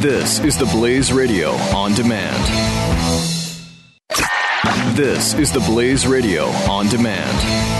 This is the Blaze Radio on demand. This is the Blaze Radio on demand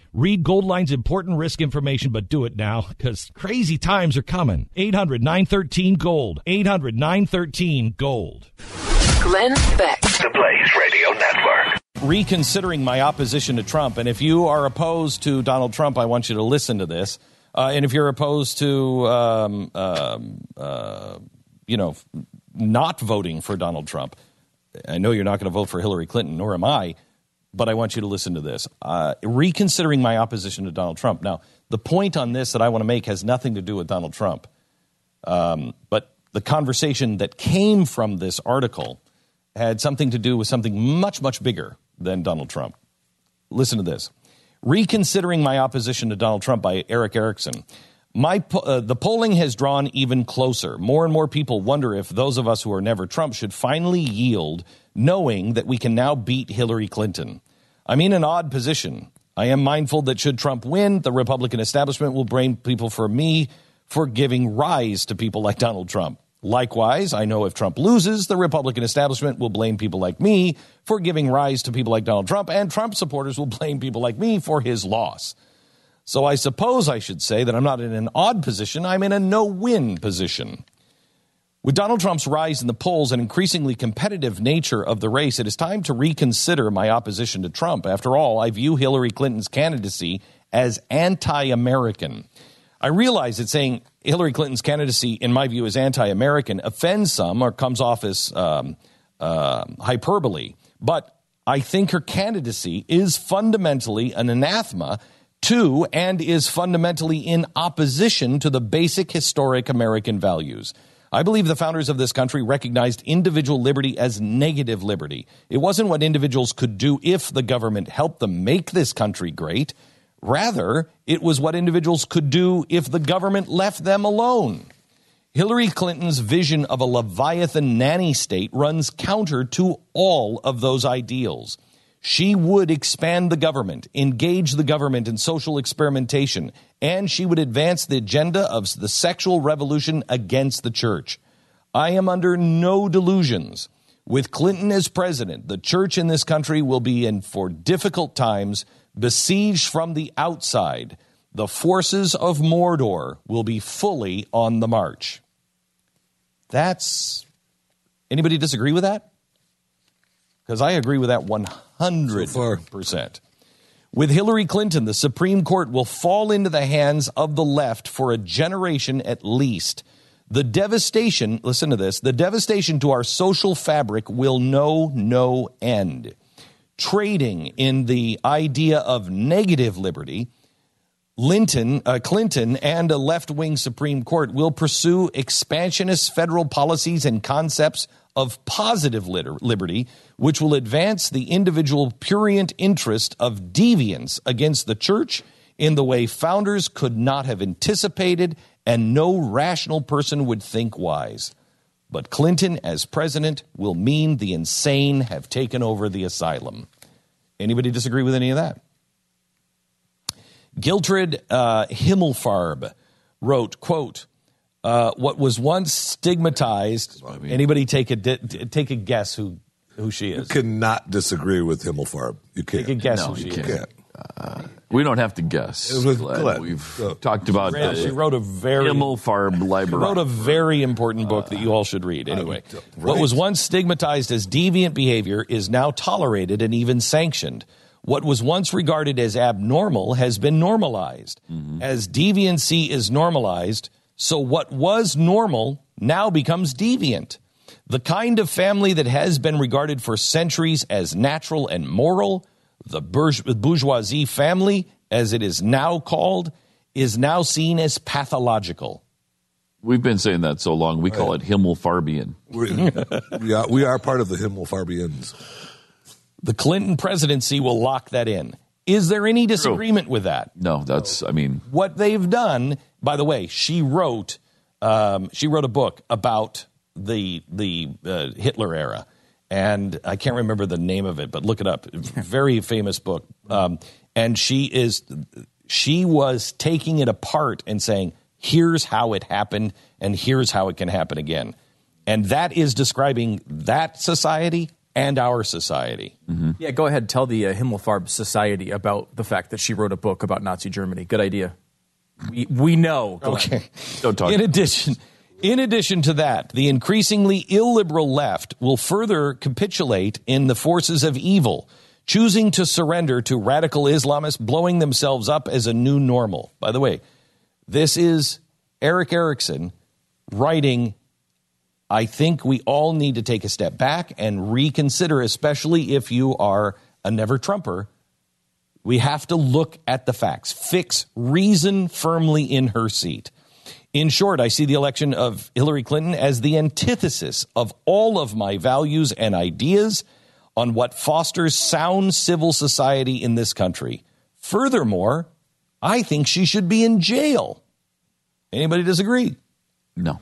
Read Goldline's important risk information, but do it now because crazy times are coming. 800 913 Gold. 800 913 Gold. Glenn Beck. The Blaze Radio Network. Reconsidering my opposition to Trump. And if you are opposed to Donald Trump, I want you to listen to this. Uh, and if you're opposed to, um, um uh, you know, not voting for Donald Trump, I know you're not going to vote for Hillary Clinton, nor am I but I want you to listen to this. Uh, reconsidering my opposition to Donald Trump. Now, the point on this that I want to make has nothing to do with Donald Trump, um, but the conversation that came from this article had something to do with something much, much bigger than Donald Trump. Listen to this. Reconsidering my opposition to Donald Trump by Erick Erickson. My, uh, the polling has drawn even closer. More and more people wonder if those of us who are never Trump should finally yield knowing that we can now beat Hillary Clinton. I'm in an odd position. I am mindful that should Trump win, the Republican establishment will blame people for me for giving rise to people like Donald Trump. Likewise, I know if Trump loses, the Republican establishment will blame people like me for giving rise to people like Donald Trump, and Trump supporters will blame people like me for his loss. So I suppose I should say that I'm not in an odd position, I'm in a no win position. With Donald Trump's rise in the polls and increasingly competitive nature of the race, it is time to reconsider my opposition to Trump. After all, I view Hillary Clinton's candidacy as anti American. I realize that saying Hillary Clinton's candidacy, in my view, is anti American offends some or comes off as um, uh, hyperbole, but I think her candidacy is fundamentally an anathema to and is fundamentally in opposition to the basic historic American values. I believe the founders of this country recognized individual liberty as negative liberty. It wasn't what individuals could do if the government helped them make this country great. Rather, it was what individuals could do if the government left them alone. Hillary Clinton's vision of a Leviathan nanny state runs counter to all of those ideals. She would expand the government, engage the government in social experimentation, and she would advance the agenda of the sexual revolution against the church. I am under no delusions. With Clinton as president, the church in this country will be in for difficult times, besieged from the outside. The forces of Mordor will be fully on the march. That's. Anybody disagree with that? Because I agree with that 100%. So with Hillary Clinton, the Supreme Court will fall into the hands of the left for a generation at least. The devastation, listen to this, the devastation to our social fabric will know no end. Trading in the idea of negative liberty, Linton, uh, Clinton and a left wing Supreme Court will pursue expansionist federal policies and concepts of positive liberty, which will advance the individual purient interest of deviance against the church in the way founders could not have anticipated and no rational person would think wise. But Clinton as president will mean the insane have taken over the asylum. Anybody disagree with any of that? Gertrude uh, Himmelfarb wrote, quote, uh, what was once stigmatized. I mean. Anybody take a take a guess who who she is? You cannot disagree with Himmelfarb. You can't. Take a guess no, who you she can't. is. Uh, we don't have to guess. Glenn. We've talked about. Ran, she wrote a very Himmelfarb library. Wrote a very important book that you all should read. Anyway, uh, right. what was once stigmatized as deviant behavior is now tolerated and even sanctioned. What was once regarded as abnormal has been normalized. Mm-hmm. As deviancy is normalized, so what was normal now becomes deviant. The kind of family that has been regarded for centuries as natural and moral, the bourgeoisie family, as it is now called, is now seen as pathological. We've been saying that so long. We call it Himmelfarbian. We, we, are, we are part of the Himmelfarbians. The Clinton presidency will lock that in. Is there any disagreement with that? No, that's. I mean, What they've done, by the way, she wrote um, she wrote a book about the the uh, Hitler era, and I can't remember the name of it, but look it up. Very famous book, um, and she is she was taking it apart and saying, "Here's how it happened, and here's how it can happen again," and that is describing that society and our society. Yeah, go ahead. Tell the uh, Himmelfarb Society about the fact that she wrote a book about Nazi Germany. Good idea. We, we know. Glenn. Okay. Don't talk. In addition, in addition to that, the increasingly illiberal left will further capitulate in the forces of evil, choosing to surrender to radical Islamists, blowing themselves up as a new normal. By the way, this is Erick Erickson writing. I think we all need to take a step back and reconsider, especially if you are a never Trumper. We have to look at the facts, fix reason firmly in her seat. In short, I see the election of Hillary Clinton as the antithesis of all of my values and ideas on what fosters sound civil society in this country. Furthermore, I think she should be in jail. Anybody disagree? no.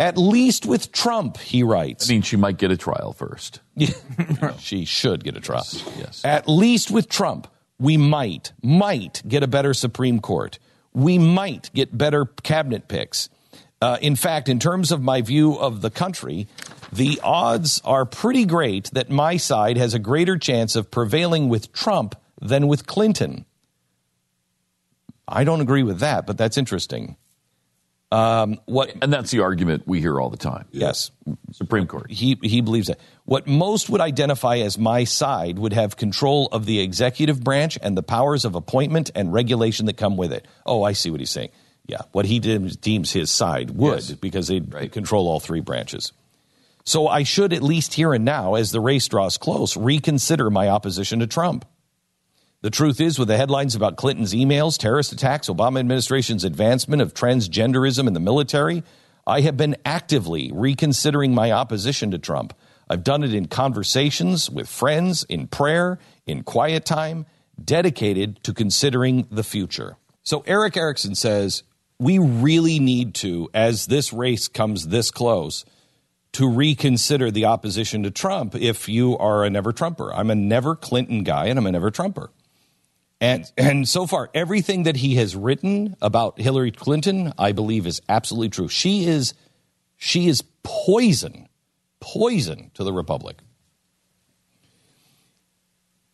At least with Trump, he writes. I mean, she might get a trial first. she should get a trial. Yes. At least with Trump, we might, might get a better Supreme Court. We might get better cabinet picks. Uh, in fact, in terms of my view of the country, the odds are pretty great that my side has a greater chance of prevailing with Trump than with Clinton. I don't agree with that, but that's interesting. Um, what And that's the argument we hear all the time. Yes. Supreme Court. He, he believes that. What most would identify as my side would have control of the executive branch and the powers of appointment and regulation that come with it. Oh, I see what he's saying. Yeah, what he deems, deems his side would, Yes. because they control all three branches. So I should, at least here and now, as the race draws close, reconsider my opposition to Trump. The truth is, with the headlines about Clinton's emails, terrorist attacks, Obama administration's advancement of transgenderism in the military, I have been actively reconsidering my opposition to Trump. I've done it in conversations with friends, in prayer, in quiet time, dedicated to considering the future. So Erick Erickson says, we really need to, as this race comes this close, to reconsider the opposition to Trump if you are a never Trumper. I'm a never Clinton guy and I'm a never Trumper. And and so far, everything that he has written about Hillary Clinton, I believe, is absolutely true. She is she is poison, poison to the republic.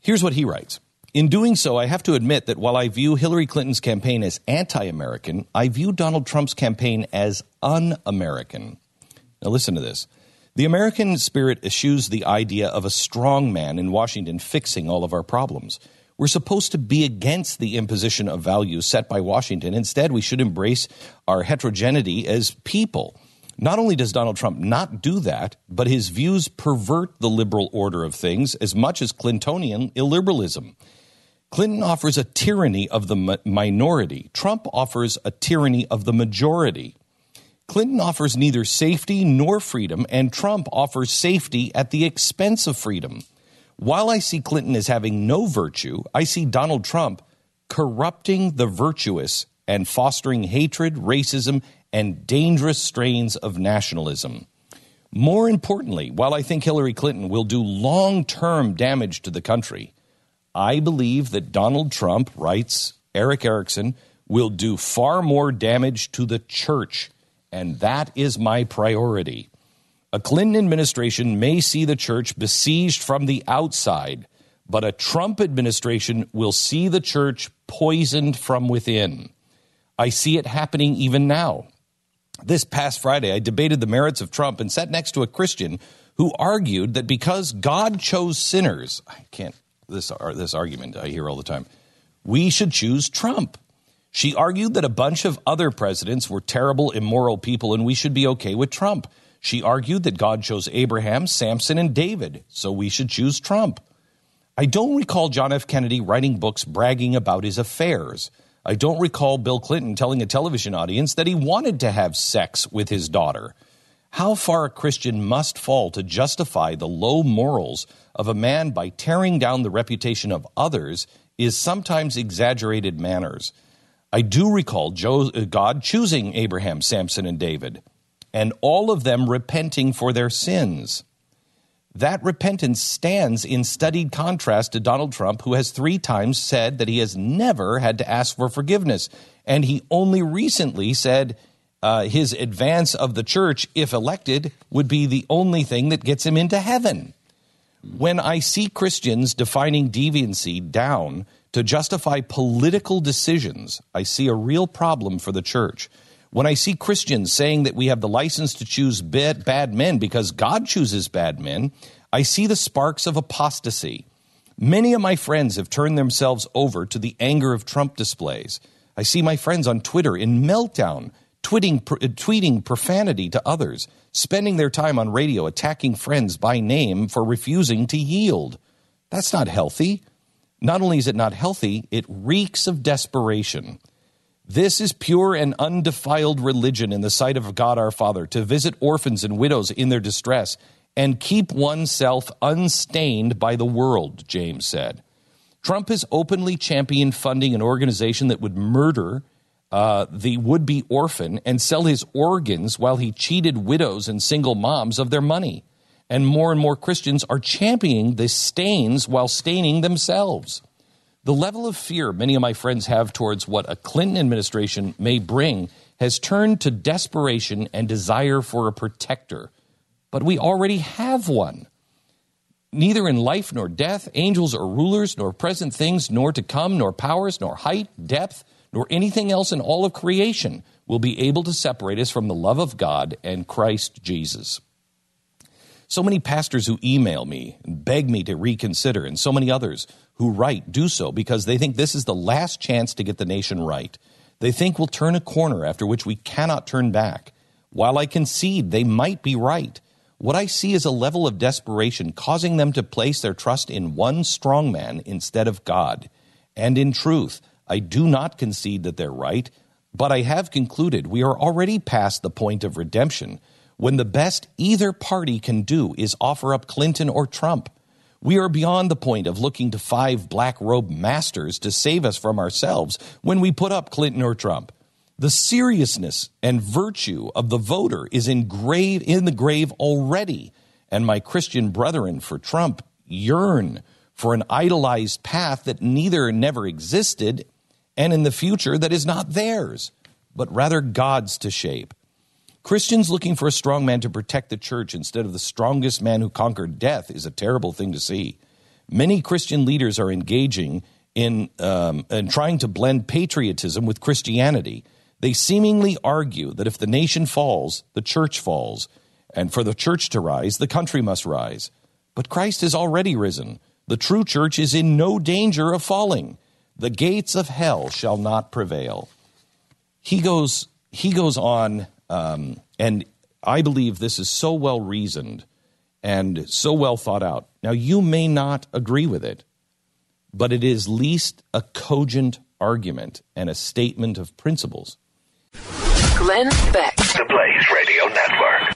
Here's what he writes. In doing so, I have to admit that while I view Hillary Clinton's campaign as anti American, I view Donald Trump's campaign as un American. Now, listen to this. The American spirit eschews the idea of a strong man in Washington fixing all of our problems. We're supposed to be against the imposition of values set by Washington. Instead, we should embrace our heterogeneity as people. Not only does Donald Trump not do that, but his views pervert the liberal order of things as much as Clintonian illiberalism. Clinton offers a tyranny of the mi- minority. Trump offers a tyranny of the majority. Clinton offers neither safety nor freedom, and Trump offers safety at the expense of freedom. While I see Clinton as having no virtue, I see Donald Trump corrupting the virtuous and fostering hatred, racism, and dangerous strains of nationalism. More importantly, while I think Hillary Clinton will do long term damage to the country, I believe that Donald Trump, writes Erick Erickson, will do far more damage to the church, and that is my priority. A Clinton administration may see the church besieged from the outside, but a Trump administration will see the church poisoned from within. I see it happening even now. This past Friday, I debated the merits of Trump and sat next to a Christian who argued that because God chose sinners, I can't, this, this argument I hear all the time, we should choose Trump. She argued that a bunch of other presidents were terrible, immoral people and we should be okay with Trump. She argued that God chose Abraham, Samson, and David, so we should choose Trump. I don't recall John F. Kennedy writing books bragging about his affairs. I don't recall Bill Clinton telling a television audience that he wanted to have sex with his daughter. How far a Christian must fall to justify the low morals of a man by tearing down the reputation of others is sometimes exaggerated manners. I do recall uh, God choosing Abraham, Samson, and David, and all of them repenting for their sins. That repentance stands in studied contrast to Donald Trump, who has three times said that he has never had to ask for forgiveness. And he only recently said uh, his advance of the church, if elected, would be the only thing that gets him into heaven. When I see Christians defining deviancy down to justify political decisions, I see a real problem for the church. When I see Christians saying that we have the license to choose bad, men because God chooses bad men, I see the sparks of apostasy. Many of my friends have turned themselves over to the anger of Trump displays. I see my friends on Twitter in meltdown, tweeting, uh, tweeting profanity to others, spending their time on radio attacking friends by name for refusing to yield. That's not healthy. Not only is it not healthy, it reeks of desperation. This is pure and undefiled religion in the sight of God our Father, to visit orphans and widows in their distress and keep oneself unstained by the world, James said. Trump has openly championed funding an organization that would murder uh, the would be orphan and sell his organs while he cheated widows and single moms of their money. And more and more Christians are championing the stains while staining themselves. The level of fear many of my friends have towards what a Clinton administration may bring has turned to desperation and desire for a protector. But we already have one. Neither in life nor death, angels or rulers, nor present things, nor to come, nor powers, nor height, depth, nor anything else in all of creation will be able to separate us from the love of God and Christ Jesus. So many pastors who email me and beg me to reconsider, and so many others who write do so because they think this is the last chance to get the nation right. They think we'll turn a corner after which we cannot turn back. While I concede they might be right, what I see is a level of desperation causing them to place their trust in one strong man instead of God. And in truth, I do not concede that they're right, but I have concluded we are already past the point of redemption when the best either party can do is offer up Clinton or Trump. We are beyond the point of looking to five black robe masters to save us from ourselves when we put up Clinton or Trump. The seriousness and virtue of the voter is in, grave, in the grave already, and my Christian brethren for Trump yearn for an idolized path that neither never existed and in the future that is not theirs, but rather God's to shape. Christians looking for a strong man to protect the church instead of the strongest man who conquered death is a terrible thing to see. Many Christian leaders are engaging in, um, in trying to blend patriotism with Christianity. They seemingly argue that if the nation falls, the church falls, and for the church to rise, the country must rise. But Christ has already risen. The true church is in no danger of falling. The gates of hell shall not prevail. He goes, he goes on um, and I believe this is so well reasoned and so well thought out. Now, you may not agree with it, but it is least a cogent argument and a statement of principles. Glenn Beck. The Blaze Radio Network.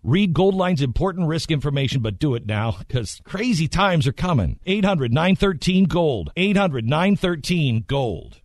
Read Goldline's important risk information, but do it now because crazy times are coming. 800 913 Gold. 800 913 Gold.